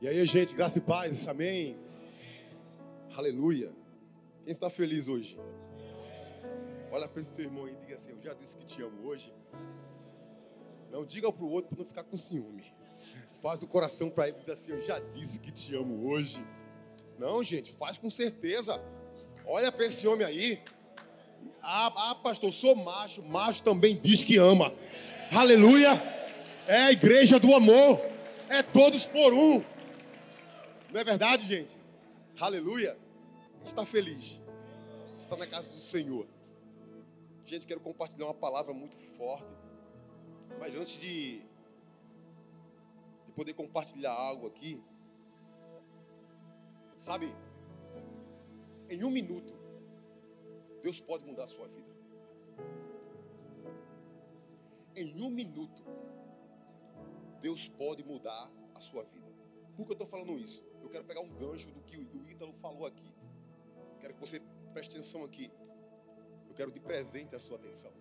E aí, gente, graça e paz, amém? Aleluia. Quem está feliz hoje? Olha para esse seu irmão e diga assim: Eu já disse que te amo hoje. Não diga para o outro para não ficar com ciúme. Faz o coração para ele e diz assim: Eu já disse que te amo hoje. Não, gente, faz com certeza. Olha para esse homem aí. Ah, ah, pastor, sou macho. Macho também diz que ama. Aleluia. É a igreja do amor. É todos por um. Não é verdade, gente? Aleluia. Está feliz. Está na casa do Senhor. Gente, quero compartilhar uma palavra muito forte. Mas antes de, de poder compartilhar algo aqui, sabe, em um minuto, Deus pode mudar a sua vida. Em um minuto, Deus pode mudar a sua vida. Por que eu estou falando isso? Eu quero pegar um gancho do que o Ítalo falou aqui. Quero que você preste atenção aqui. Eu quero de presente a sua atenção.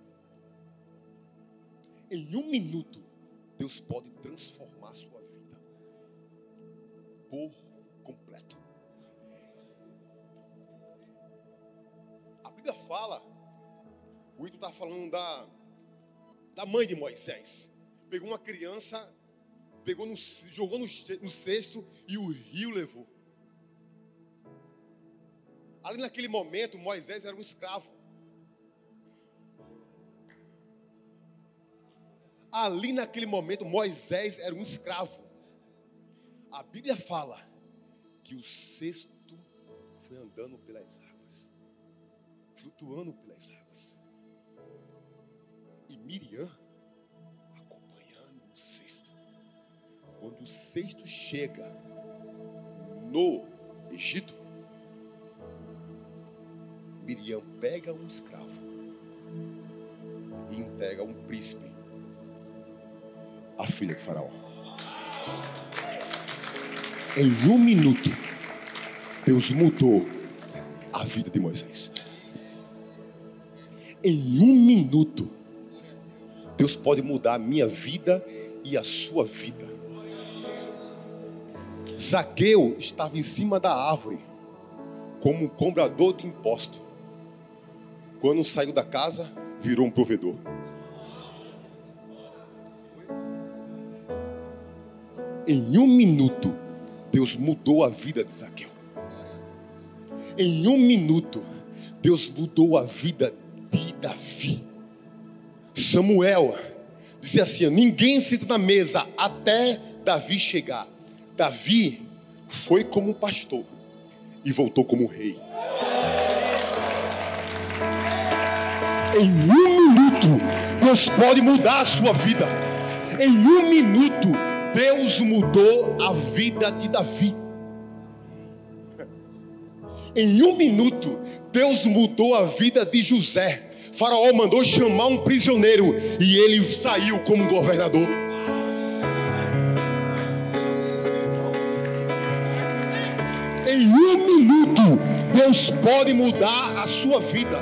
Em um minuto, Deus pode transformar a sua vida por completo. A Bíblia fala, o Ito está falando da, da mãe de Moisés. Pegou uma criança pegou no, jogou no, no cesto e o rio levou. Ali naquele momento, Moisés era um escravo. Ali naquele momento, Moisés era um escravo. A Bíblia fala que o cesto foi andando pelas águas, flutuando pelas águas. E Miriam Quando o cesto chega no Egito, Miriam pega um escravo e entrega um príncipe, a filha de Faraó. Em um minuto, Deus mudou a vida de Moisés. Em um minuto, Deus pode mudar a minha vida e a sua vida. Zaqueu estava em cima da árvore, como um cobrador de imposto. Quando saiu da casa, virou um provedor. Em um minuto, Deus mudou a vida de Zaqueu. Em um minuto, Deus mudou a vida de Davi. Samuel dizia assim: Ninguém senta na mesa até Davi chegar. Davi foi como pastor e voltou como rei. Em um minuto, Deus pode mudar a sua vida. Em um minuto, Deus mudou a vida de Davi. Em um minuto, Deus mudou a vida de José. Faraó mandou chamar um prisioneiro e ele saiu como governador. Um minuto, Deus pode mudar a sua vida.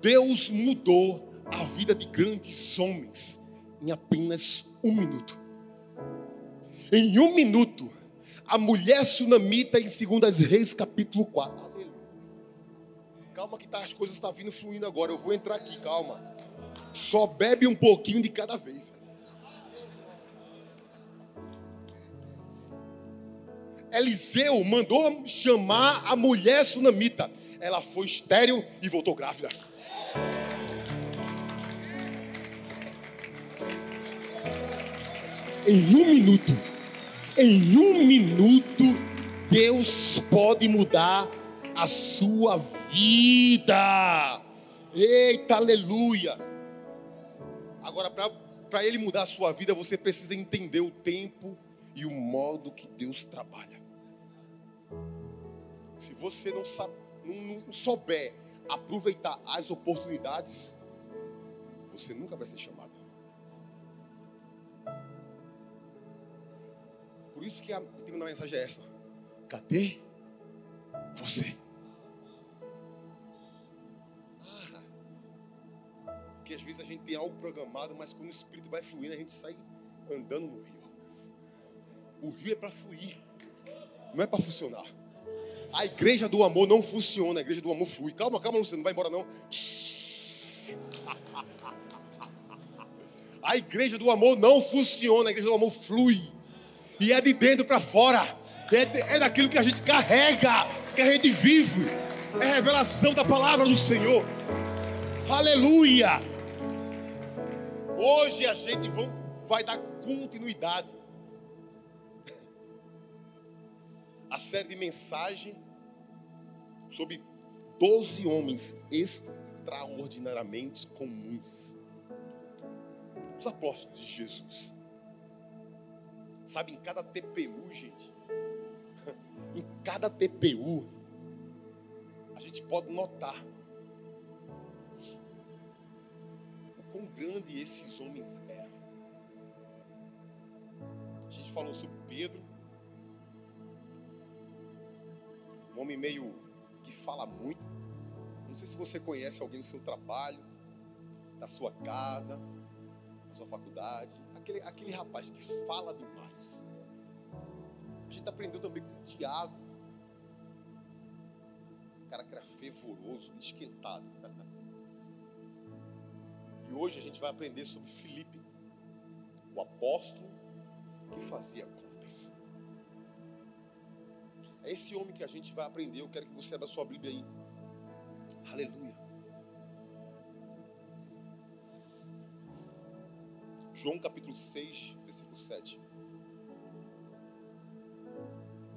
Deus mudou a vida de grandes homens em apenas um minuto. Em um minuto, a mulher sunamita em 2 Reis, capítulo 4. Aleluia. Calma que tá, as coisas estão tá vindo fluindo agora. Eu vou entrar aqui, calma. Só bebe um pouquinho de cada vez. Eliseu mandou chamar a mulher sunamita. Ela foi estéril e voltou grávida. Em um minuto, em um minuto, Deus pode mudar a sua vida. Eita, aleluia. Agora, para Ele mudar a sua vida, você precisa entender o tempo e o modo que Deus trabalha. Se você não, sabe, não, não souber aproveitar as oportunidades, você nunca vai ser chamado. Por isso que a tema mensagem é essa. Cadê você? Ah, porque às vezes a gente tem algo programado, mas quando o Espírito vai fluindo, a gente sai andando no rio. O rio é para fluir, não é para funcionar. A igreja do amor não funciona, a igreja do amor flui. Calma, calma, você não vai embora não. A igreja do amor não funciona, a igreja do amor flui. E é de dentro para fora. É, é daquilo que a gente carrega, que a gente vive. É revelação da palavra do Senhor. Aleluia! Hoje a gente vai dar continuidade à série de mensagem sobre 12 homens extraordinariamente comuns. Os apóstolos de Jesus. Sabe, em cada TPU, gente, em cada TPU, a gente pode notar o quão grande esses homens eram. A gente falou sobre Pedro, um homem meio que fala muito. Não sei se você conhece alguém do seu trabalho, da sua casa, da sua faculdade, aquele, aquele rapaz que fala demais. A gente aprendeu também com o Tiago, um cara que era fervoroso, esquentado. E hoje a gente vai aprender sobre Filipe, o apóstolo que fazia contas. É esse homem que a gente vai aprender. Eu quero que você abra sua Bíblia aí. Aleluia. João capítulo 6, versículo 7.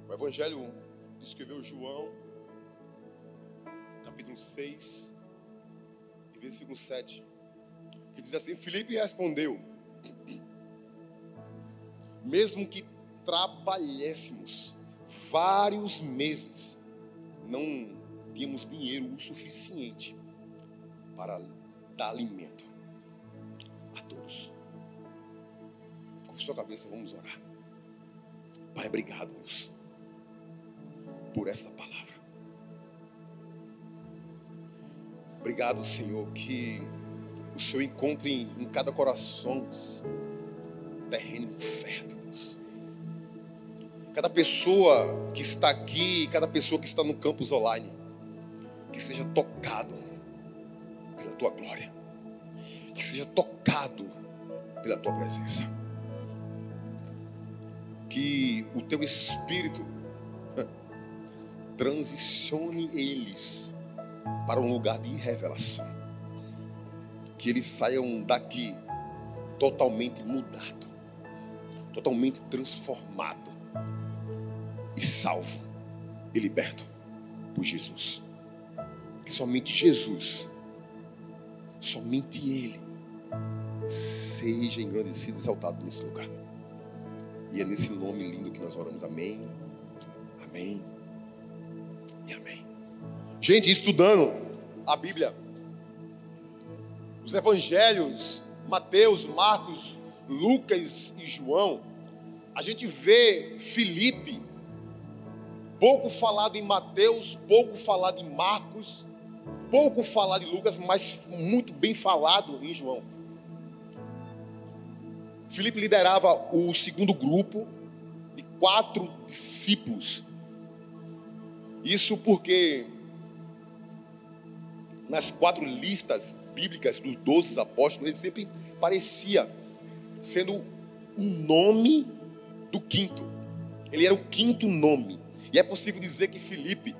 O Evangelho escreveu João, capítulo 6, e versículo 7, que diz assim: Filipe respondeu: Mesmo que trabalhéssemos vários meses, não tínhamos dinheiro o suficiente para dar alimento a todos. Com sua cabeça, vamos orar. Pai, obrigado, Deus, por essa palavra. Obrigado, Senhor, que o Senhor encontre em, cada coração terreno fértil cada pessoa que está aqui, cada pessoa que está no campus online, que seja tocado pela tua glória, que seja tocado pela tua presença, que o teu espírito transicione eles para um lugar de revelação, que eles saiam daqui totalmente mudado, totalmente transformado e salvo e liberto por Jesus. Que somente Jesus, somente Ele, seja engrandecido e exaltado nesse lugar. E é nesse nome lindo que nós oramos. Amém. Amém. E amém. Gente, estudando a Bíblia, os evangelhos, Mateus, Marcos, Lucas e João, a gente vê Filipe pouco falado em Mateus, pouco falado em Marcos, pouco falado em Lucas, mas muito bem falado em João. Filipe liderava o segundo grupo de quatro discípulos. Isso porque nas quatro listas bíblicas dos doze apóstolos, ele sempre parecia sendo o nome do quinto. Ele era o quinto nome. E é possível dizer que Filipe,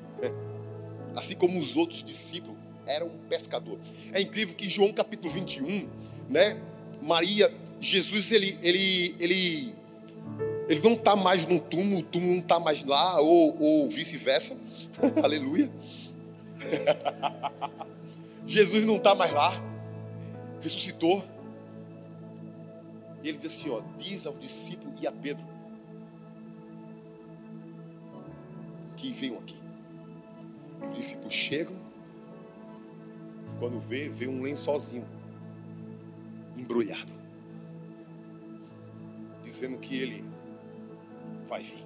assim como os outros discípulos, era um pescador. É incrível que João capítulo 21, né? Maria, Jesus, ele, ele, ele, ele não está mais no túmulo, o túmulo não está mais lá, ou, ou vice-versa. Aleluia. Jesus não está mais lá, ressuscitou. E ele diz assim: ó, diz ao discípulo e a Pedro: que venham aqui. E os discípulos chegam, quando vê, vê um lençolzinho embrulhado, dizendo que ele vai vir,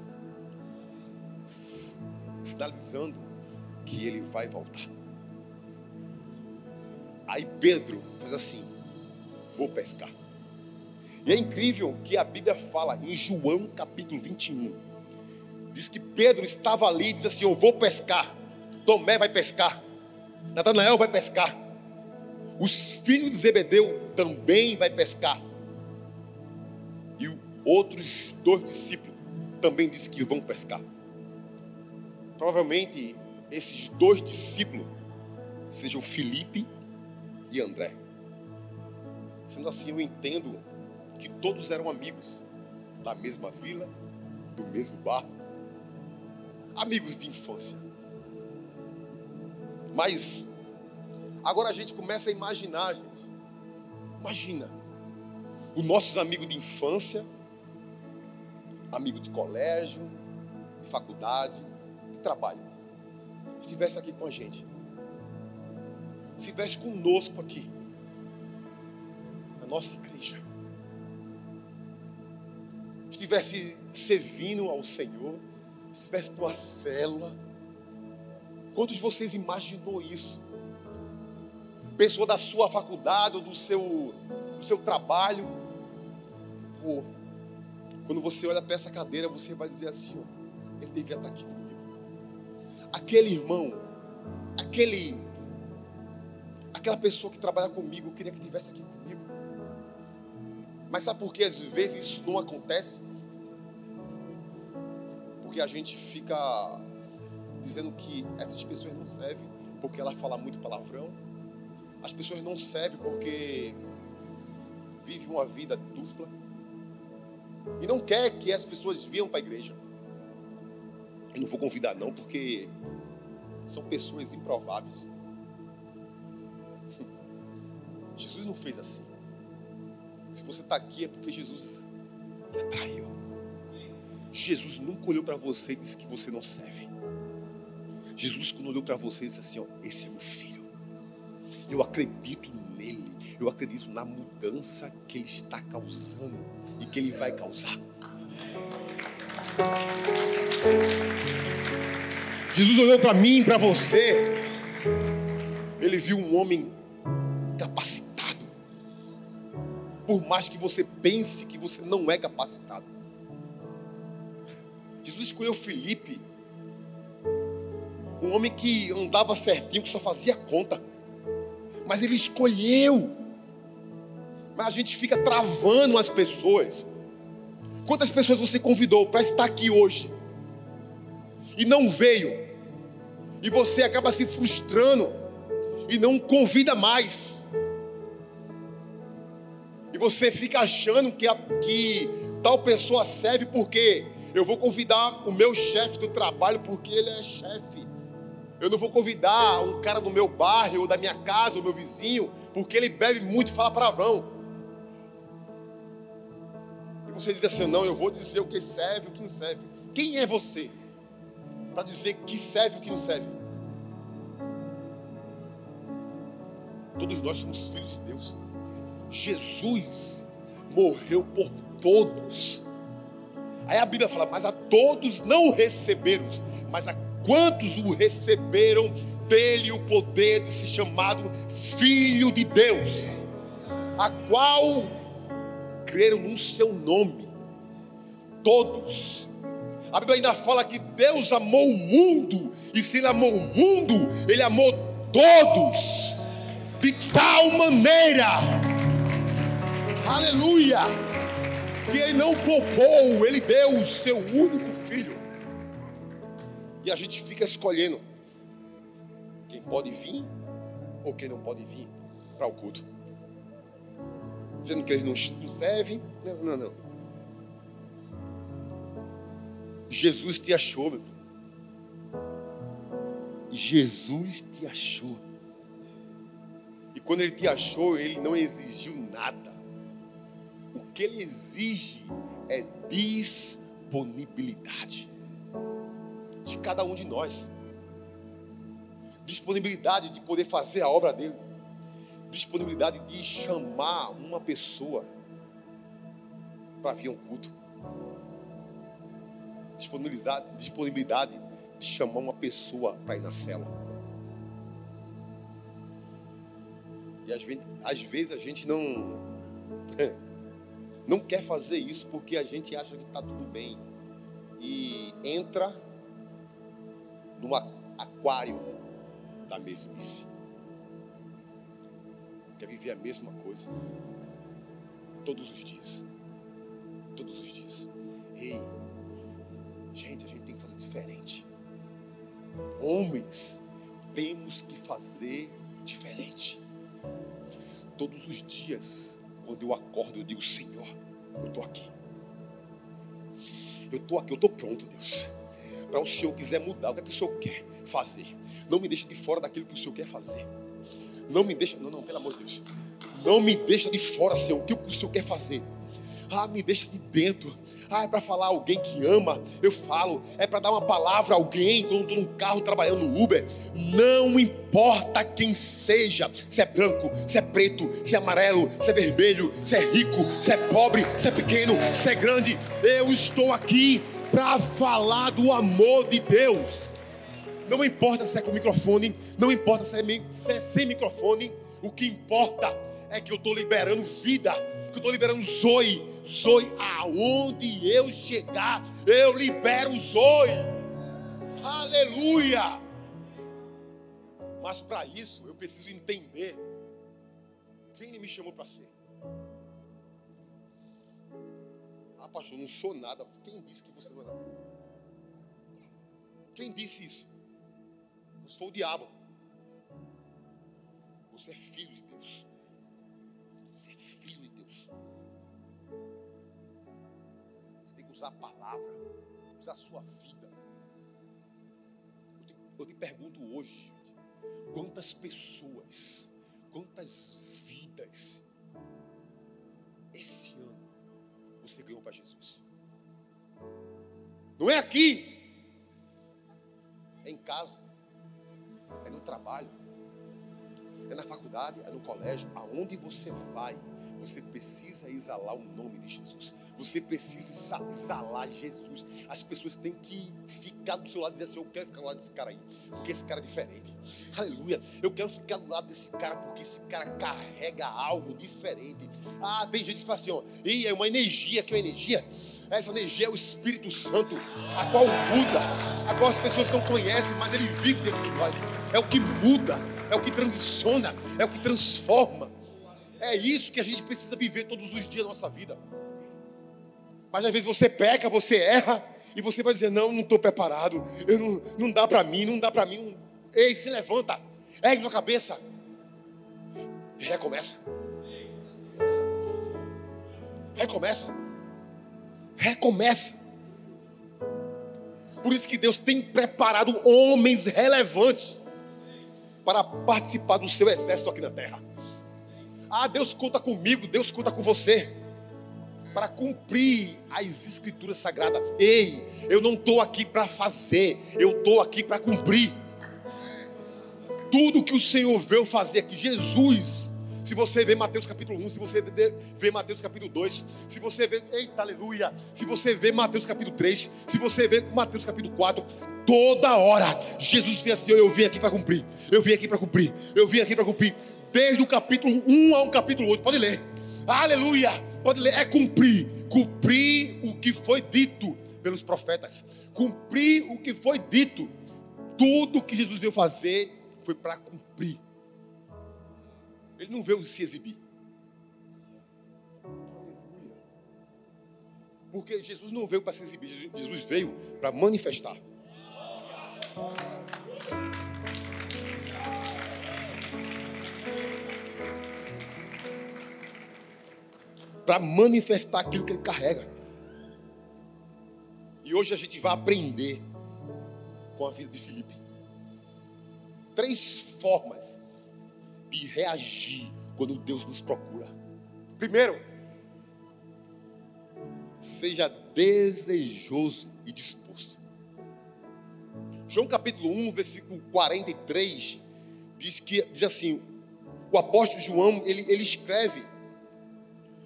sinalizando que ele vai voltar. Aí Pedro faz assim: vou pescar. E é incrível que a Bíblia fala em João capítulo 21. Diz que Pedro estava ali e diz assim: Eu vou pescar. Tomé vai pescar. Natanael vai pescar. Os filhos de Zebedeu também vai pescar. E outros dois discípulos também dizem que vão pescar. Provavelmente esses dois discípulos sejam Felipe e André. Sendo assim, eu entendo que todos eram amigos da mesma vila, do mesmo bar, amigos de infância. Mas agora a gente começa a imaginar, gente. Imagina. Os nossos amigos de infância, amigo de colégio, de faculdade, de trabalho, estivesse aqui com a gente, estivesse conosco aqui, na nossa igreja, estivesse servindo ao Senhor, estivesse numa célula. Quantos de vocês imaginou isso? Pessoa da sua faculdade ou do seu, do seu trabalho. Pô, quando você olha para essa cadeira, você vai dizer assim: ó, ele devia estar aqui comigo. Aquele irmão, aquele, aquela pessoa que trabalha comigo, eu queria que estivesse aqui comigo. Mas sabe por que às vezes isso não acontece? Porque a gente fica dizendo que essas pessoas não servem porque ela fala muito palavrão. As pessoas não servem porque vivem uma vida dupla. E não quer que as pessoas venham para a igreja. Eu não vou convidar não, porque são pessoas improváveis. Jesus não fez assim. Se você está aqui é porque Jesus te atraiu. Jesus nunca olhou para você e disse que você não serve. Jesus, quando olhou para você, disse assim: ó, Esse é meu filho. Eu acredito nele. Eu acredito na mudança que ele está causando e que ele vai causar. Jesus olhou para mim, para você. Ele viu um homem capacitado por mais que você pense que você não é capacitado. Jesus escolheu Felipe, um homem que andava certinho, que só fazia conta, mas ele escolheu. Mas a gente fica travando as pessoas. Quantas pessoas você convidou para estar aqui hoje e não veio, e você acaba se frustrando e não convida mais? e você fica achando que, a, que tal pessoa serve porque eu vou convidar o meu chefe do trabalho porque ele é chefe. Eu não vou convidar um cara do meu bairro ou da minha casa, o meu vizinho, porque ele bebe muito e fala palavrão. E você diz assim: não, eu vou dizer o que serve e o que não serve. Quem é você para dizer que serve e o que não serve? Todos nós somos filhos de Deus. Jesus morreu por todos. Aí a Bíblia fala, mas a todos não o receberam, mas a quantos o receberam, dele o poder de se chamado Filho de Deus, a qual creram no seu nome. Todos. A Bíblia ainda fala que Deus amou o mundo, e se Ele amou o mundo, Ele amou todos, de tal maneira Aleluia! Que ele não poupou, ele deu o seu único filho. E a gente fica escolhendo quem pode vir ou quem não pode vir para o culto. Dizendo que eles não servem. Não, não, não. Jesus te achou, meu. Jesus te achou. E quando ele te achou, ele não exigiu nada que ele exige é disponibilidade de cada um de nós. Disponibilidade de poder fazer a obra dele. Disponibilidade de chamar uma pessoa para vir a um culto. Disponibilidade, de chamar uma pessoa para ir na cela. E às vezes, às vezes a gente não não quer fazer isso porque a gente acha que está tudo bem e entra num aquário da mesmice. Quer viver a mesma coisa todos os dias. Todos os dias. Ei, gente, a gente tem que fazer diferente. Homens, temos que fazer diferente. Todos os dias, quando eu acordo, eu digo: Senhor, eu estou aqui. Eu estou aqui, eu estou pronto, Deus. Para o Senhor quiser mudar, o que é que o Senhor quer fazer? Não me deixe de fora daquilo que o Senhor quer fazer. Não me deixa, não, não, pelo amor de Deus. Não me deixa de fora, Senhor, o que o Senhor quer fazer. Ah, me deixa de dentro. Ah, é para falar alguém que ama, eu falo. É para dar uma palavra a alguém quando estou num carro trabalhando no Uber. Não importa quem seja, se é branco, se é preto, se é amarelo, se é vermelho, se é rico, se é pobre, se é pequeno, se é grande. Eu estou aqui para falar do amor de Deus. Não importa se é com microfone, não importa se é, se é sem microfone, o que importa é que eu estou liberando vida, que eu estou liberando Zoe. Zoe, aonde eu chegar, eu libero Zoe. Aleluia! Mas para isso eu preciso entender quem ele me chamou para ser. Ah, pastor, não sou nada. Quem disse que você não é nada? Quem disse isso? Você foi o diabo. Você é filho de Deus. Você é filho de Deus. Usar a palavra, usar a sua vida. Eu te, eu te pergunto hoje, quantas pessoas, quantas vidas esse ano você ganhou para Jesus? Não é aqui, é em casa, é no trabalho, é na faculdade, é no colégio, aonde você vai, você precisa exalar o nome de Jesus. Você precisa exalar Jesus. As pessoas têm que ficar do seu lado e dizer assim: Eu quero ficar do lado desse cara aí, porque esse cara é diferente. Aleluia. Eu quero ficar do lado desse cara, porque esse cara carrega algo diferente. Ah, tem gente que fala assim: ó, e é uma energia, que é uma energia? Essa energia é o Espírito Santo, a qual muda, a qual as pessoas não conhecem, mas ele vive dentro de nós. É o que muda, é o que transiciona, é o que transforma. É isso que a gente precisa viver todos os dias da nossa vida. Mas às vezes você peca, você erra, e você vai dizer: Não, não estou preparado, eu não, não dá para mim, não dá para mim. Não... Ei, se levanta, ergue na cabeça, e recomeça. Recomeça. Recomeça. Por isso que Deus tem preparado homens relevantes para participar do seu exército aqui na terra. Ah, Deus conta comigo, Deus conta com você. Para cumprir as escrituras sagradas. Ei, eu não estou aqui para fazer, eu estou aqui para cumprir. Tudo que o Senhor veio fazer aqui, Jesus. Se você vê Mateus capítulo 1, se você vê Mateus capítulo 2, se você vê, eita aleluia, se você vê Mateus capítulo 3, se você vê Mateus capítulo 4, toda hora Jesus vê assim, eu vim aqui para cumprir, eu vim aqui para cumprir, eu vim aqui para cumprir desde o capítulo 1 ao capítulo 8. Pode ler. Aleluia. Pode ler. É cumprir. Cumprir o que foi dito pelos profetas. Cumprir o que foi dito. Tudo que Jesus veio fazer foi para cumprir. Ele não veio se exibir. Porque Jesus não veio para se exibir, Jesus veio para manifestar. Para manifestar aquilo que ele carrega. E hoje a gente vai aprender com a vida de Filipe. Três formas de reagir quando Deus nos procura. Primeiro, seja desejoso e disposto. João capítulo 1, versículo 43, diz que diz assim: o apóstolo João, ele, ele escreve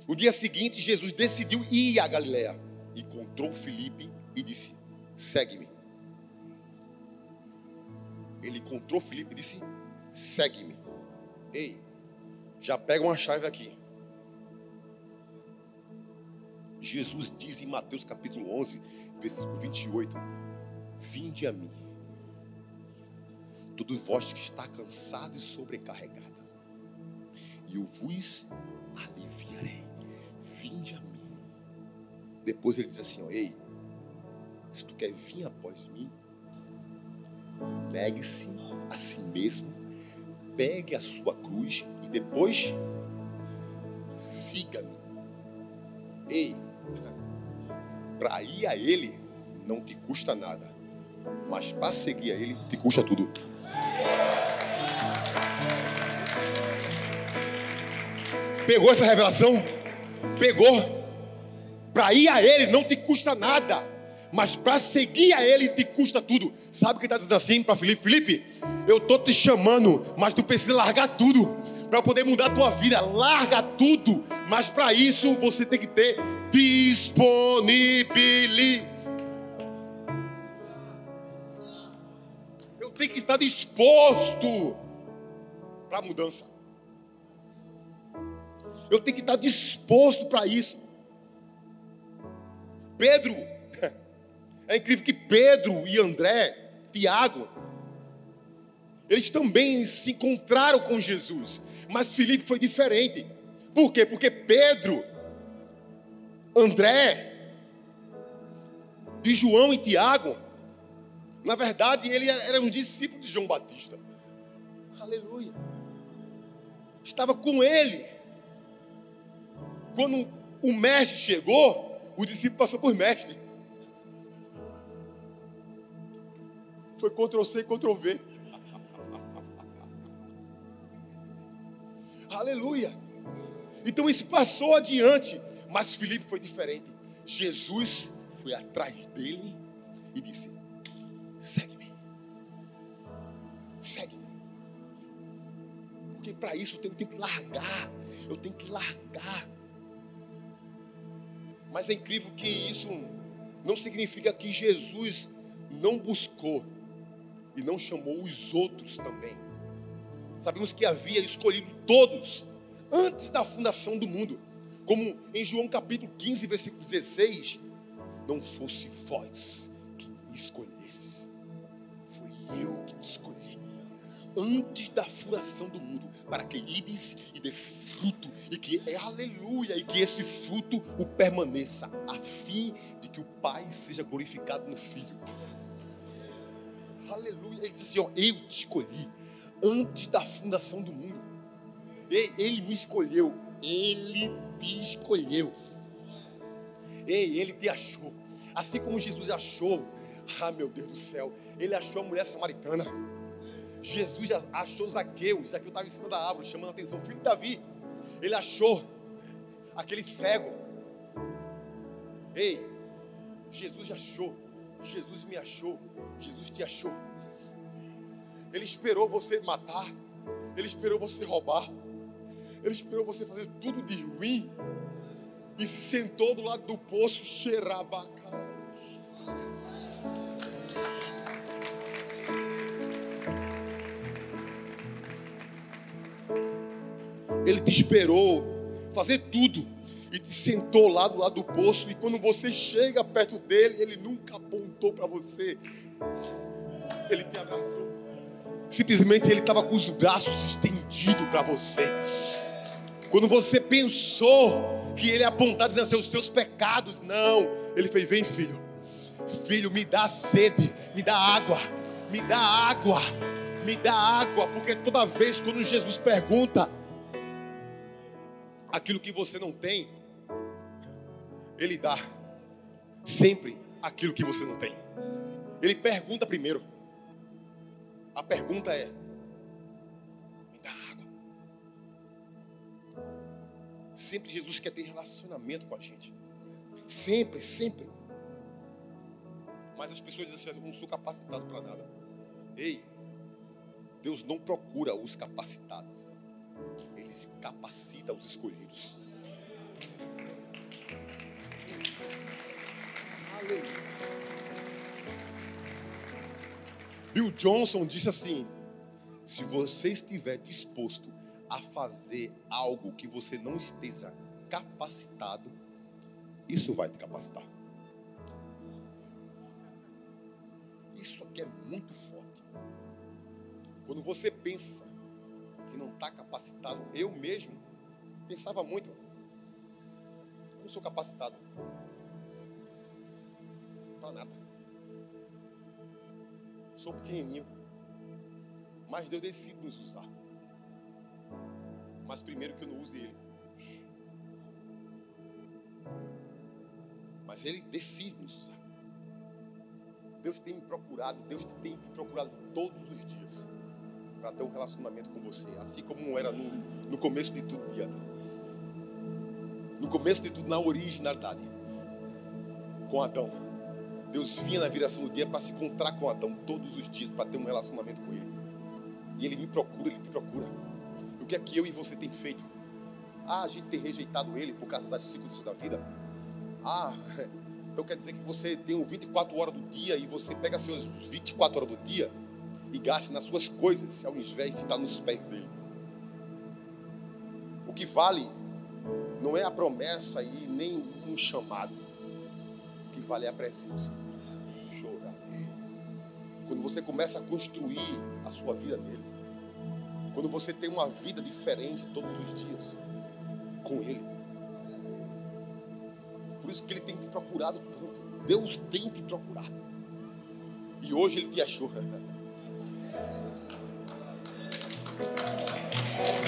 no dia seguinte, Jesus decidiu ir a Galiléia. Encontrou Felipe e disse: Segue-me. Ele encontrou Felipe e disse: Segue-me. Ei, já pega uma chave aqui. Jesus diz em Mateus capítulo 11, versículo 28: Vinde a mim, todos vós que está cansado e sobrecarregado, e eu vos aliviarei. Vinde a mim. Depois ele diz assim: ó, Ei, se tu quer vir após mim, negue-se a si mesmo, pegue a sua cruz e depois siga-me. Ei, para ir a Ele não te custa nada, mas para seguir a Ele te custa tudo. Pegou essa revelação? Pegou. Para ir a Ele não te custa nada, mas para seguir a Ele te custa tudo. Sabe o que está dizendo assim para Felipe? Felipe, eu estou te chamando, mas tu precisa largar tudo para poder mudar a tua vida. Larga tudo, mas para isso você tem que ter disponibilidade. Eu tenho que estar disposto para a mudança. Eu tenho que estar disposto para isso. Pedro, é incrível que Pedro e André, Tiago, eles também se encontraram com Jesus, mas Filipe foi diferente. Por quê? Porque Pedro, André, e João e Tiago, na verdade, ele era um discípulo de João Batista. Aleluia. Estava com ele. Quando o mestre chegou, o discípulo passou por mestre. Foi Ctrl C e Ctrl V. Aleluia. Então isso passou adiante, mas Filipe foi diferente. Jesus foi atrás dele e disse: segue-me. Segue-me. Porque para isso eu tenho que largar. Eu tenho que largar. Mas é incrível que isso não significa que Jesus não buscou e não chamou os outros também. Sabemos que havia escolhido todos antes da fundação do mundo. Como em João capítulo 15, versículo 16: Não fosse vós que me escolhesse, Antes da fundação do mundo, para que ides e dê fruto, e que é aleluia, e que esse fruto o permaneça, a fim de que o Pai seja glorificado no Filho. Aleluia. Ele diz assim: ó, Eu te escolhi antes da fundação do mundo. Ele me escolheu. Ele te escolheu. Ei, ele te achou. Assim como Jesus achou. Ah, meu Deus do céu. Ele achou a mulher samaritana. Jesus achou Zaqueu. Zaqueu estava em cima da árvore, chamando a atenção. Filho de Davi. Ele achou aquele cego. Ei, Jesus achou. Jesus me achou. Jesus te achou. Ele esperou você matar. Ele esperou você roubar. Ele esperou você fazer tudo de ruim. E se sentou do lado do poço, xerabaca. Ele te esperou fazer tudo e te sentou lá do lado do poço. E quando você chega perto dele, ele nunca apontou para você. Ele te abraçou. Simplesmente ele estava com os braços estendidos para você. Quando você pensou que ele ia apontar dizendo assim, os teus pecados, não. Ele fez: Vem, filho. Filho, me dá sede, me dá água, me dá água, me dá água. Porque toda vez quando Jesus pergunta aquilo que você não tem, ele dá sempre aquilo que você não tem. Ele pergunta primeiro. A pergunta é: me dá água. Sempre Jesus quer ter relacionamento com a gente. Sempre, sempre. Mas as pessoas dizem assim: eu não sou capacitado para nada. Ei, Deus não procura os capacitados, Ele capacita os escolhidos. Aleluia. Bill Johnson disse assim: se você estiver disposto a fazer algo que você não esteja capacitado, Isso vai te capacitar. Isso aqui é muito forte. Quando você pensa que não está capacitado, eu mesmo pensava muito. Eu não sou capacitado para nada. Sou pequenininho. Mas Deus decide nos usar. Mas primeiro que eu não use Ele. Mas Ele decide nos usar. Deus tem me procurado, Deus tem me procurado todos os dias para ter um relacionamento com você, assim como era no, no começo de tudo, Diana. No começo de tudo, na originalidade, com Adão. Deus vinha na viração do dia para se encontrar com Adão todos os dias, para ter um relacionamento com ele. E ele me procura, ele te procura. O que é que eu e você tem feito? Ah, a gente tem rejeitado ele por causa das circunstâncias da vida. Ah, então quer dizer que você tem 24 horas do dia e você pega suas 24 horas do dia e nas suas coisas, ao invés de estar nos pés dele. O que vale não é a promessa e nem um chamado. O que vale é a presença. Chorar. Quando você começa a construir a sua vida nele. Quando você tem uma vida diferente todos os dias com ele. Por isso que ele tem te procurado tanto. Deus tem te procurado. E hoje ele te achou.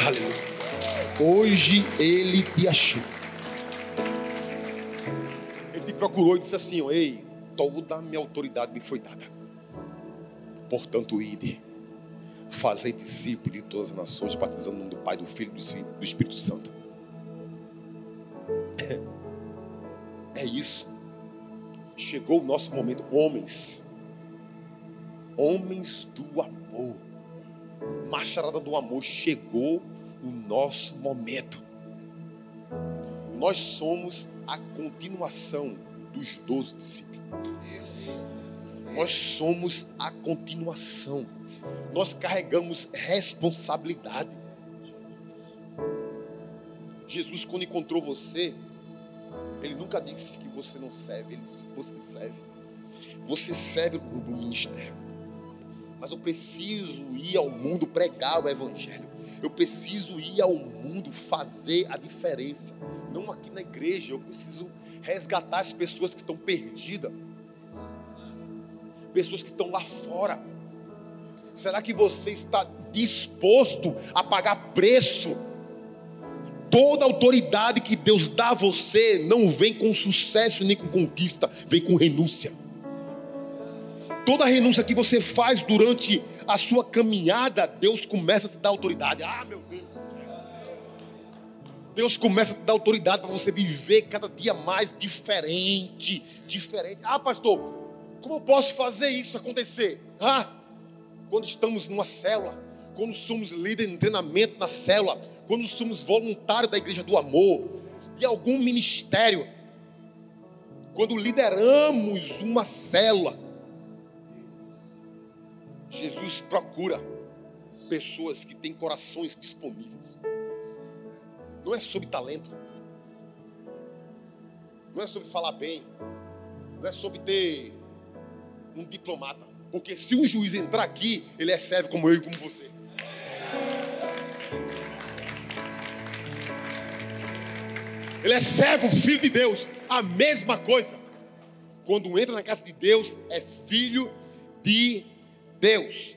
Aleluia. Hoje ele te achou. Ele te procurou e disse assim: Ei, toda a minha autoridade me foi dada. Portanto, ide, fazei discípulo de todas as nações, batizando no nome do Pai, do Filho e do Espírito Santo. É isso. Chegou o nosso momento, homens. Homens do amor. Macharada do amor, chegou o nosso momento. Nós somos a continuação dos doze discípulos. Nós somos a continuação. Nós carregamos responsabilidade. Jesus, quando encontrou você, ele nunca disse que você não serve, ele disse que você serve. Você serve para o ministério. Mas eu preciso ir ao mundo pregar o evangelho. Eu preciso ir ao mundo fazer a diferença. Não aqui na igreja. Eu preciso resgatar as pessoas que estão perdidas. Pessoas que estão lá fora. Será que você está disposto a pagar preço? Toda autoridade que Deus dá a você não vem com sucesso nem com conquista, vem com renúncia. Toda renúncia que você faz durante a sua caminhada, Deus começa a te dar autoridade. Ah, meu Deus Deus começa a te dar autoridade para você viver cada dia mais diferente. Diferente. Ah, pastor, como eu posso fazer isso acontecer? Ah, quando estamos numa célula, quando somos líderes em treinamento na célula, quando somos voluntários da igreja do amor, de algum ministério, quando lideramos uma célula, Jesus procura pessoas que têm corações disponíveis. Não é sobre talento. Não é sobre falar bem. Não é sobre ter um diplomata. Porque se um juiz entrar aqui, ele é servo como eu e como você. Ele é servo, filho de Deus. A mesma coisa. Quando entra na casa de Deus, é filho de Deus.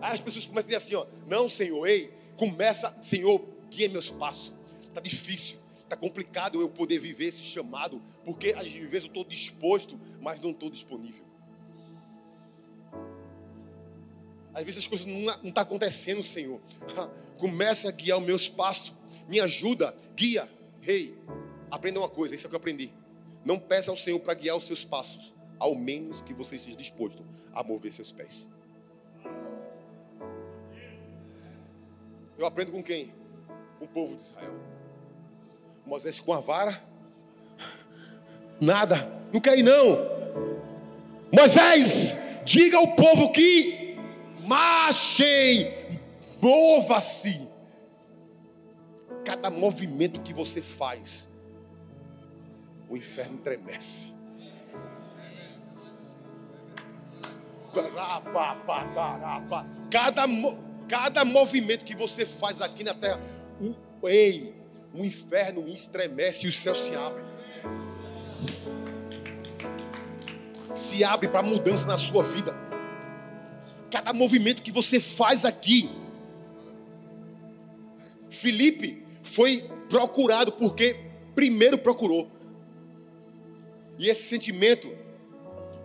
Aí as pessoas começam a dizer assim: ó, não, Senhor, ei, começa, Senhor, guia meus passos. Está difícil, está complicado eu poder viver esse chamado, porque às vezes eu estou disposto, mas não estou disponível. Às vezes as coisas não estão tá acontecendo, Senhor. Começa a guiar os meus passos. Me ajuda, guia. Rei, hey, aprenda uma coisa, isso é o que eu aprendi. Não peça ao Senhor para guiar os seus passos ao menos que você esteja disposto a mover seus pés. Eu aprendo com quem? Com o povo de Israel. Moisés com a vara. Nada, não quer ir não. Moisés, diga ao povo que marchem, mova-se. Cada movimento que você faz o inferno tremece. Cada, cada movimento que você faz aqui na terra, o, ei, o inferno estremece e o céu se abre. Se abre para mudança na sua vida. Cada movimento que você faz aqui. Felipe foi procurado porque primeiro procurou. E esse sentimento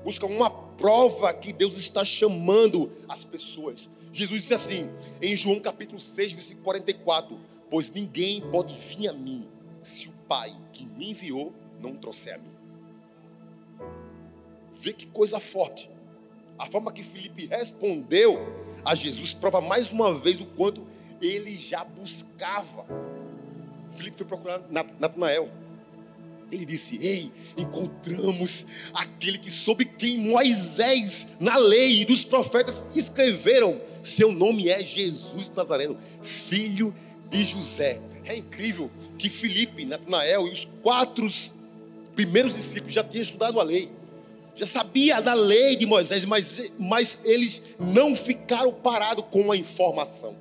busca uma prova que Deus está chamando as pessoas. Jesus disse assim, em João capítulo 6, versículo 44: Pois ninguém pode vir a mim se o Pai que me enviou não trouxer a mim. Vê que coisa forte. A forma que Felipe respondeu a Jesus prova mais uma vez o quanto ele já buscava. Felipe foi procurar Natanael. Ele disse: Ei, encontramos aquele que soube quem Moisés, na lei dos profetas, escreveram. Seu nome é Jesus Nazareno, filho de José. É incrível que Felipe, Natanael e os quatro primeiros discípulos já tinham estudado a lei, já sabia da lei de Moisés, mas, mas eles não ficaram parados com a informação.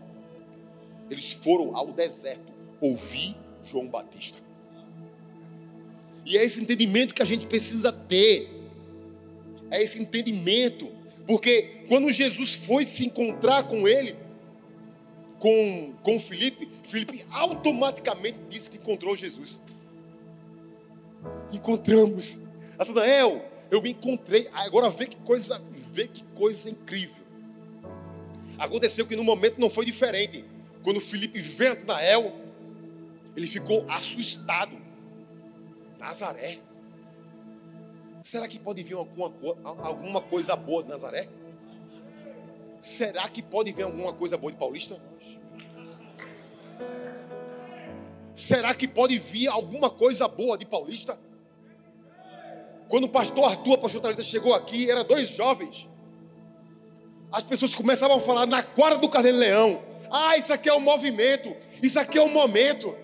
Eles foram ao deserto ouvir João Batista. E é esse entendimento que a gente precisa ter. É esse entendimento. Porque quando Jesus foi se encontrar com ele, com, com Felipe, Felipe automaticamente disse que encontrou Jesus. Encontramos. Natanael, eu me encontrei. Agora vê que coisa, vê que coisa incrível. Aconteceu que no momento não foi diferente. Quando Felipe vê Natanael, ele ficou assustado. Nazaré. Será que pode vir alguma, alguma coisa boa de Nazaré? Será que pode vir alguma coisa boa de Paulista? Será que pode vir alguma coisa boa de Paulista? Quando o pastor Arthur, a pastor Thalita chegou aqui, eram dois jovens. As pessoas começavam a falar na quadra do Carneiro Leão. Ah, isso aqui é um movimento, isso aqui é um momento.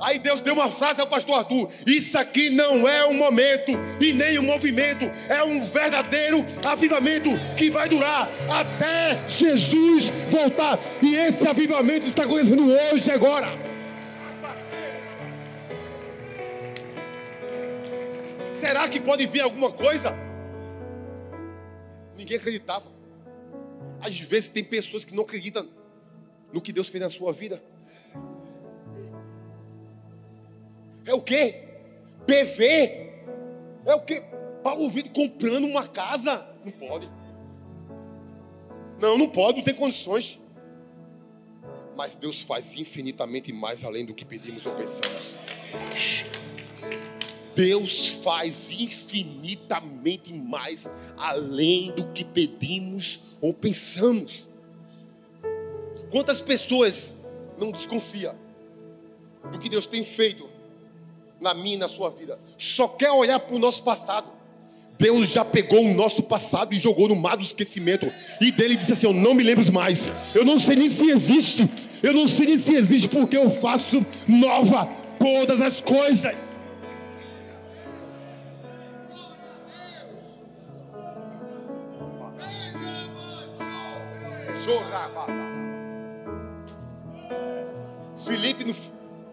Aí Deus deu uma frase ao pastor Arthur: Isso aqui não é um momento e nem um movimento, é um verdadeiro avivamento que vai durar até Jesus voltar. E esse avivamento está acontecendo hoje, agora. Será que pode vir alguma coisa? Ninguém acreditava. Às vezes tem pessoas que não acreditam no que Deus fez na sua vida. É o quê? PV? É o quê? Paulo Vitor comprando uma casa? Não pode. Não, não pode, não tem condições. Mas Deus faz infinitamente mais além do que pedimos ou pensamos. Deus faz infinitamente mais além do que pedimos ou pensamos. Quantas pessoas não desconfiam do que Deus tem feito na minha e na sua vida. Só quer olhar para o nosso passado. Deus já pegou o nosso passado e jogou no mar do esquecimento. E dele disse assim: Eu não me lembro mais. Eu não sei nem se existe. Eu não sei nem se existe porque eu faço nova todas as coisas. Felipe, no,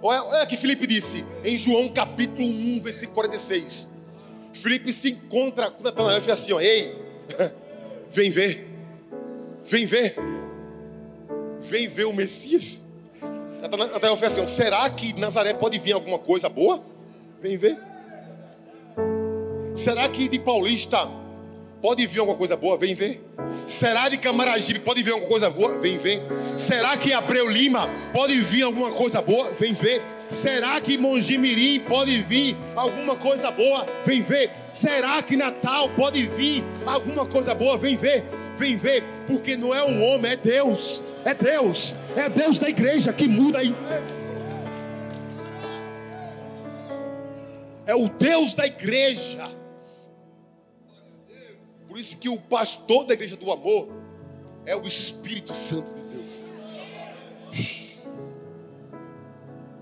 Olha, olha que Felipe disse em João capítulo 1, versículo 46. Felipe se encontra com Natanael e fala assim: ó, Ei, vem ver, vem ver, vem ver o Messias. Natanael fala assim: ó, Será que Nazaré pode vir alguma coisa boa? Vem ver. Será que de Paulista pode vir alguma coisa boa? Vem ver. Será de Camaragibe pode vir alguma coisa boa? Vem ver. Será que Abreu Lima pode vir alguma coisa boa? Vem ver. Será que Mongimirim pode vir alguma coisa boa? Vem ver. Será que Natal pode vir alguma coisa boa? Vem ver. Vem ver, porque não é um homem, é Deus. É Deus. É Deus da igreja que muda aí. É o Deus da igreja por isso que o pastor da igreja do amor é o Espírito Santo de Deus.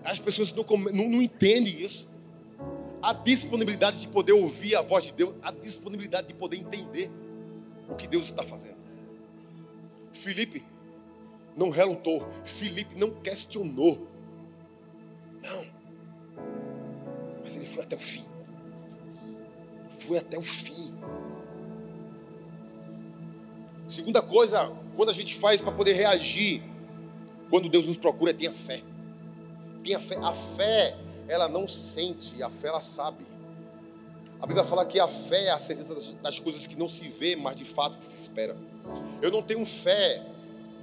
As pessoas não, não, não entendem isso. a disponibilidade de poder ouvir a voz de Deus, a disponibilidade de poder entender o que Deus está fazendo. Felipe não relutou, Felipe não questionou. Não. Mas ele foi até o fim. Foi até o fim. Segunda coisa, quando a gente faz para poder reagir, quando Deus nos procura, é tenha fé. Tenha fé. A fé, ela não sente, a fé ela sabe. A Bíblia fala que a fé é a certeza das coisas que não se vê, mas de fato que se espera. Eu não tenho fé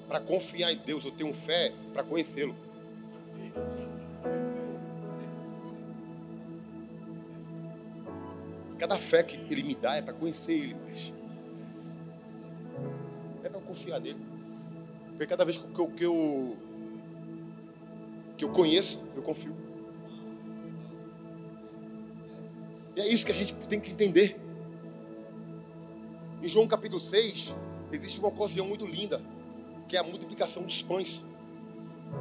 para confiar em Deus, eu tenho fé para conhecê-lo. Cada fé que Ele me dá é para conhecer Ele mais. Confiar nele. Porque cada vez que eu, que eu, que eu conheço, eu confio. E é isso que a gente tem que entender. Em João capítulo 6, existe uma ocasião muito linda, que é a multiplicação dos pães.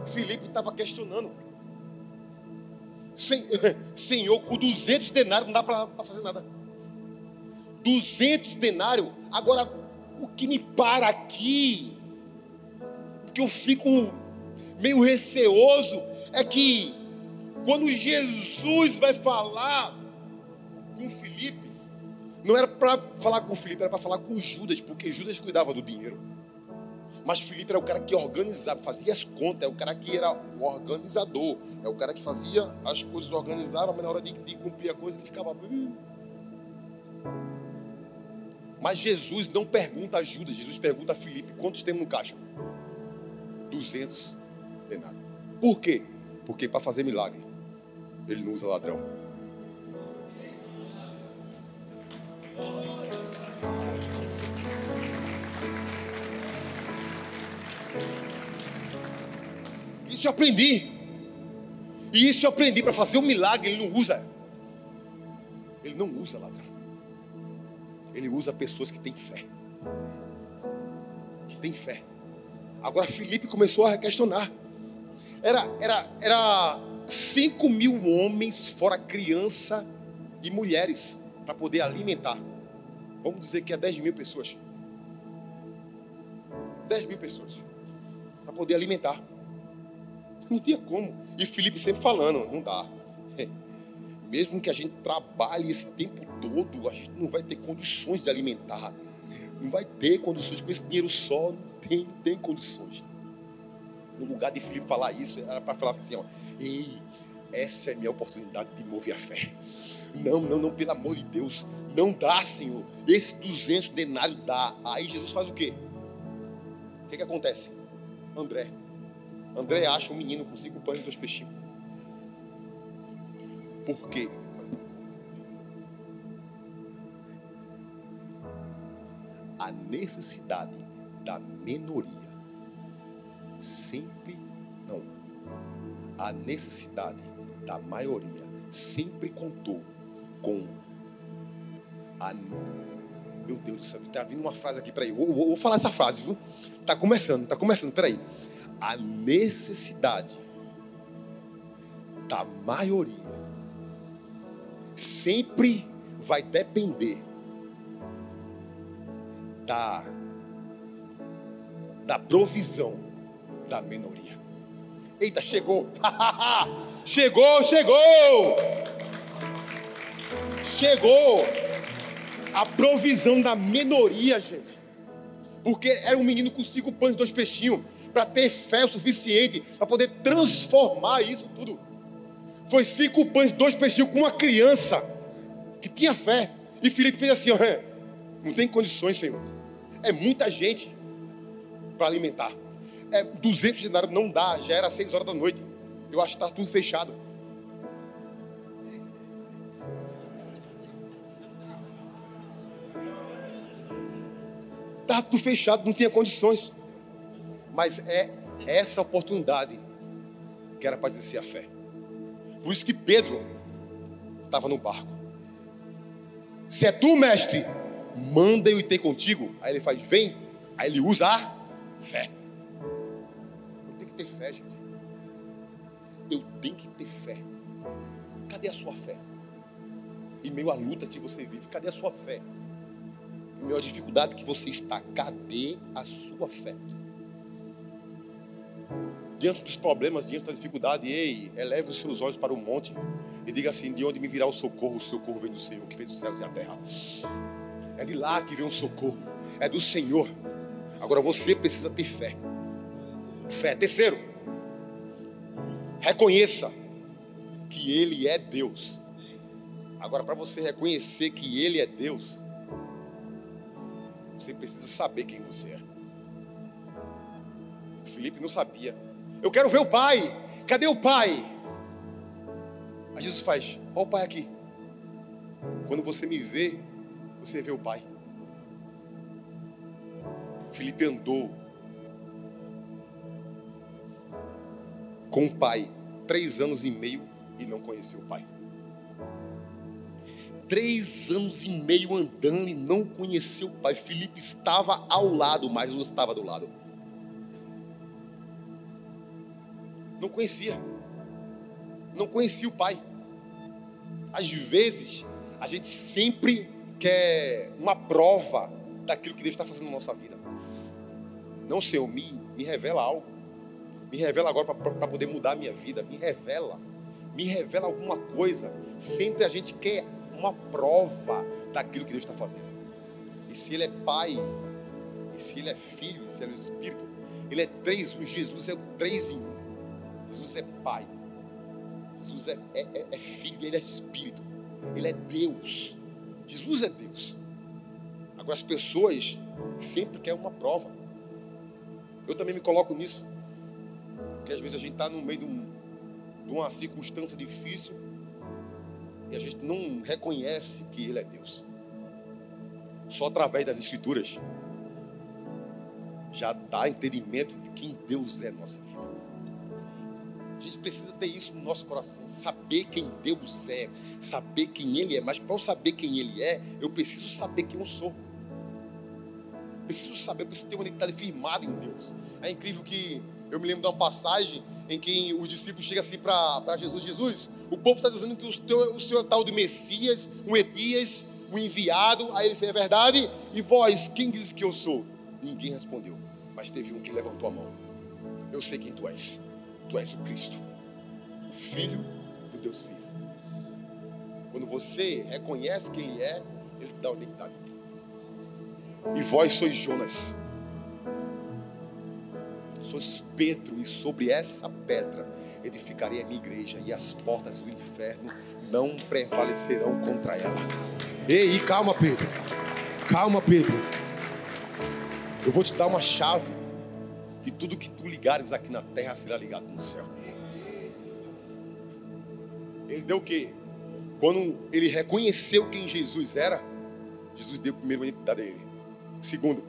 Filipe estava questionando. Senhor, com 200 denários não dá para fazer nada. 200 denários. Agora, o que me para aqui, que eu fico meio receoso, é que quando Jesus vai falar com Felipe, não era para falar com Felipe, era para falar com Judas, porque Judas cuidava do dinheiro. Mas Felipe era o cara que organizava, fazia as contas, é o cara que era o organizador, é o cara que fazia as coisas, organizava, mas na hora de, de cumprir a coisa ele ficava. Mas Jesus não pergunta a Judas, Jesus pergunta a Felipe: quantos temos no caixa? 200 denários. Por quê? Porque para fazer milagre, ele não usa ladrão. Isso eu aprendi. E isso eu aprendi para fazer um milagre, ele não usa. Ele não usa ladrão. Ele usa pessoas que têm fé. Que têm fé. Agora Felipe começou a questionar. Era, era, era 5 mil homens, fora criança e mulheres, para poder alimentar. Vamos dizer que é 10 mil pessoas. 10 mil pessoas. Para poder alimentar. Não tinha como. E Felipe sempre falando, não dá. Mesmo que a gente trabalhe esse tempo todo, a gente não vai ter condições de alimentar. Não vai ter condições. Com esse dinheiro só, não tem, não tem condições. No lugar de Felipe falar isso, era para falar assim: ó, ei, essa é a minha oportunidade de mover a fé. Não, não, não, pelo amor de Deus. Não dá, Senhor. Esse 200 denários dá. Aí Jesus faz o quê? O que, que acontece? André. André acha um menino com cinco pães e dois peixinhos. Por quê? A necessidade da minoria sempre não. A necessidade da maioria sempre contou com a meu Deus do céu, está vindo uma frase aqui para aí. Vou, vou, vou, falar essa frase, viu? Tá começando, tá começando, peraí. A necessidade da maioria sempre vai depender da, da provisão da minoria. Eita, chegou! chegou, chegou! Chegou! A provisão da minoria, gente. Porque era um menino com cinco pães e dois peixinhos. Para ter fé o suficiente para poder transformar isso tudo. Foi cinco pães dois peixinhos com uma criança que tinha fé. E Filipe fez assim: ó, não tem condições, Senhor. É muita gente para alimentar. É, 200 denários não dá, já era seis horas da noite. Eu acho que está tudo fechado. Estava tudo fechado, não tinha condições. Mas é essa oportunidade que era para exercer a fé. Por isso que Pedro estava no barco. Se é tu, mestre, manda eu ir ter contigo. Aí ele faz, vem. Aí ele usa a fé. Eu tenho que ter fé, gente. Eu tenho que ter fé. Cadê a sua fé? Em meio à luta que você vive, cadê a sua fé? Em meio à dificuldade que você está, cadê a sua fé? Diante dos problemas, diante da dificuldade, ei, eleve os seus olhos para o monte e diga assim: de onde me virá o socorro? O socorro vem do Senhor que fez os céus e a terra. É de lá que vem o socorro, é do Senhor. Agora você precisa ter fé. Fé. Terceiro, reconheça que Ele é Deus. Agora, para você reconhecer que Ele é Deus, você precisa saber quem você é. Felipe não sabia. Eu quero ver o Pai. Cadê o Pai? Aí Jesus faz: Olha o Pai aqui. Quando você me vê, você vê o Pai. Felipe andou com o pai três anos e meio e não conheceu o pai. Três anos e meio andando e não conheceu o pai. Felipe estava ao lado, mas não estava do lado. Não conhecia. Não conhecia o pai. Às vezes, a gente sempre quer uma prova daquilo que Deus está fazendo na nossa vida. Não, Senhor, me, me revela algo. Me revela agora para poder mudar a minha vida. Me revela. Me revela alguma coisa. Sempre a gente quer uma prova daquilo que Deus está fazendo. E se Ele é Pai, e se Ele é Filho, e se Ele é o Espírito, Ele é três. O Jesus é o três em um. Jesus é Pai. Jesus é, é, é, é Filho, Ele é Espírito. Ele é Deus. Jesus é Deus. Agora as pessoas sempre querem uma prova. Eu também me coloco nisso. Porque às vezes a gente está no meio de, um, de uma circunstância difícil e a gente não reconhece que Ele é Deus. Só através das Escrituras já dá entendimento de quem Deus é na nossa vida. A gente precisa ter isso no nosso coração, saber quem Deus é, saber quem Ele é. Mas para eu saber quem Ele é, eu preciso saber quem eu sou. Preciso saber, preciso ter uma identidade firmada em Deus. É incrível que eu me lembro de uma passagem em que os discípulos chegam assim para Jesus: Jesus, o povo está dizendo que o, teu, o Senhor é tal de Messias, um Elias, um enviado. Aí ele fez: É verdade? E vós, quem diz que eu sou? Ninguém respondeu, mas teve um que levantou a mão. Eu sei quem tu és. Tu és o Cristo, o Filho do Deus vivo. Quando você reconhece quem Ele é, Ele dá uma identidade. E vós sois Jonas. Sois Pedro, e sobre essa pedra edificarei a minha igreja, e as portas do inferno não prevalecerão contra ela. Ei, calma, Pedro. Calma, Pedro. Eu vou te dar uma chave que tudo que tu ligares aqui na terra será ligado no céu. Ele deu o quê? Quando ele reconheceu quem Jesus era, Jesus deu primeiro a identidade dele. Segundo,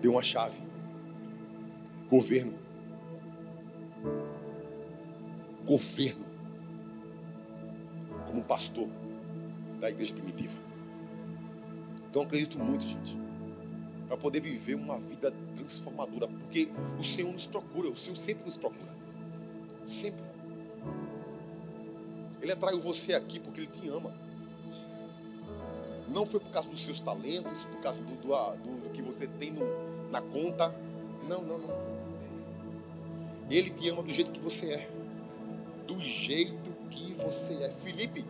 deu uma chave. Governo. Governo. Como um pastor da igreja primitiva. Então acredito muito, gente para poder viver uma vida transformadora, porque o Senhor nos procura, o Senhor sempre nos procura. Sempre. Ele atraiu você aqui porque ele te ama. Não foi por causa dos seus talentos, por causa do, do, ah, do, do que você tem no, na conta. Não, não, não. Ele te ama do jeito que você é. Do jeito que você é. Felipe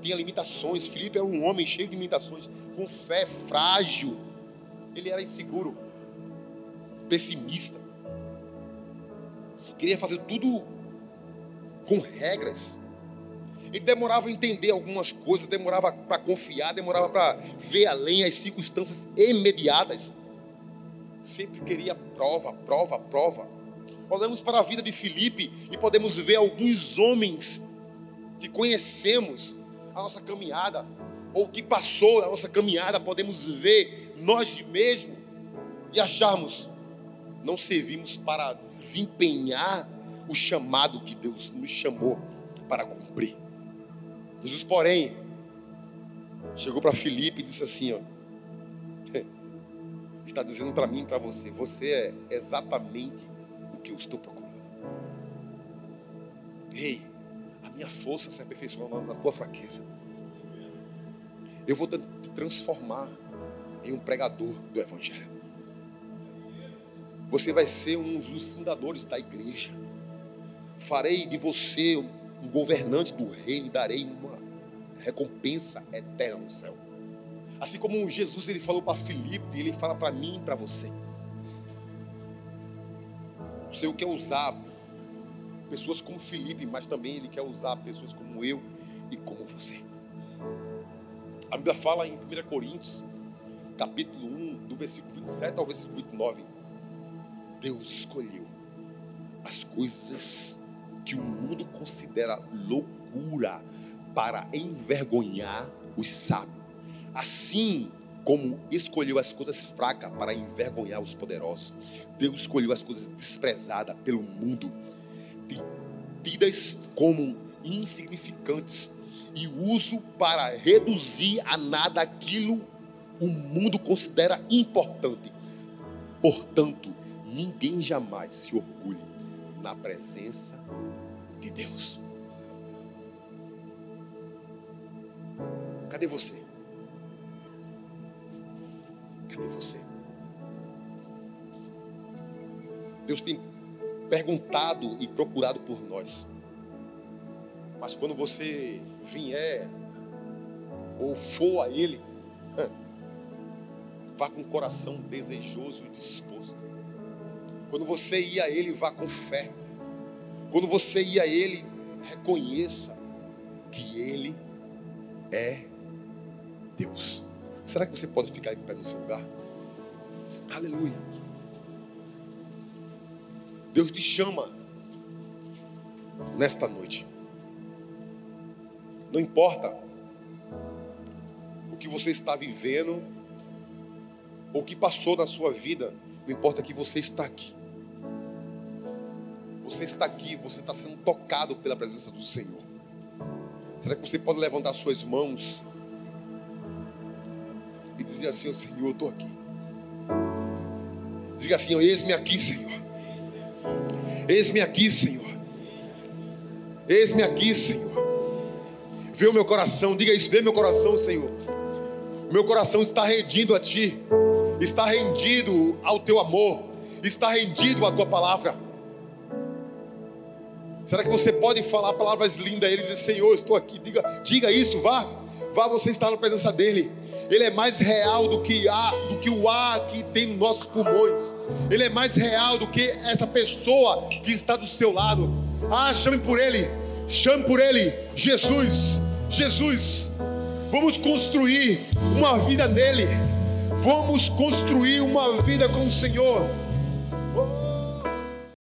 tinha limitações. Felipe era um homem cheio de limitações, com fé frágil ele era inseguro, pessimista. Queria fazer tudo com regras. Ele demorava a entender algumas coisas, demorava para confiar, demorava para ver além as circunstâncias imediatas. Sempre queria prova, prova, prova. Olhamos para a vida de Filipe e podemos ver alguns homens que conhecemos a nossa caminhada, ou que passou na nossa caminhada, podemos ver nós mesmos e acharmos, não servimos para desempenhar o chamado que Deus nos chamou para cumprir. Jesus, porém, chegou para Filipe e disse assim: ó, está dizendo para mim e para você, você é exatamente o que eu estou procurando. Ei, a minha força se aperfeiçoa na tua fraqueza. Eu vou te transformar em um pregador do Evangelho. Você vai ser um dos fundadores da igreja. Farei de você um governante do reino e darei uma recompensa eterna no céu. Assim como Jesus ele falou para Filipe, ele fala para mim e para você. O Senhor quer usar pessoas como Filipe, mas também ele quer usar pessoas como eu e como você. A Bíblia fala em 1 Coríntios, capítulo 1, do versículo 27 ao versículo 29. Deus escolheu as coisas que o mundo considera loucura para envergonhar os sábios. Assim como escolheu as coisas fracas para envergonhar os poderosos, Deus escolheu as coisas desprezadas pelo mundo, tidas como insignificantes, e uso para reduzir a nada aquilo o mundo considera importante. Portanto, ninguém jamais se orgulhe na presença de Deus. Cadê você? Cadê você? Deus tem perguntado e procurado por nós. Mas quando você vier ou for a Ele, vá com o coração desejoso e disposto. Quando você ir a Ele, vá com fé. Quando você ir a Ele, reconheça que Ele é Deus. Será que você pode ficar em pé no seu lugar? Aleluia. Deus te chama nesta noite. Não importa o que você está vivendo, ou o que passou na sua vida, não importa que você está aqui. Você está aqui, você está sendo tocado pela presença do Senhor. Será que você pode levantar suas mãos e dizer assim: Senhor, eu estou aqui. Diga assim: Eis-me aqui, Senhor. Eis-me aqui, Senhor. Eis-me aqui, Senhor. Vê o meu coração, diga isso, vê meu coração, Senhor. Meu coração está rendido a Ti, está rendido ao Teu amor, está rendido à Tua palavra. Será que você pode falar palavras lindas a Ele e dizer, Senhor, estou aqui, diga, diga isso, vá, vá, você está na presença dEle. Ele é mais real do que, ar, do que o ar que tem nos nossos pulmões. Ele é mais real do que essa pessoa que está do seu lado. Ah, chame por Ele, chame por Ele, Jesus. Jesus, vamos construir uma vida nele, vamos construir uma vida com o Senhor.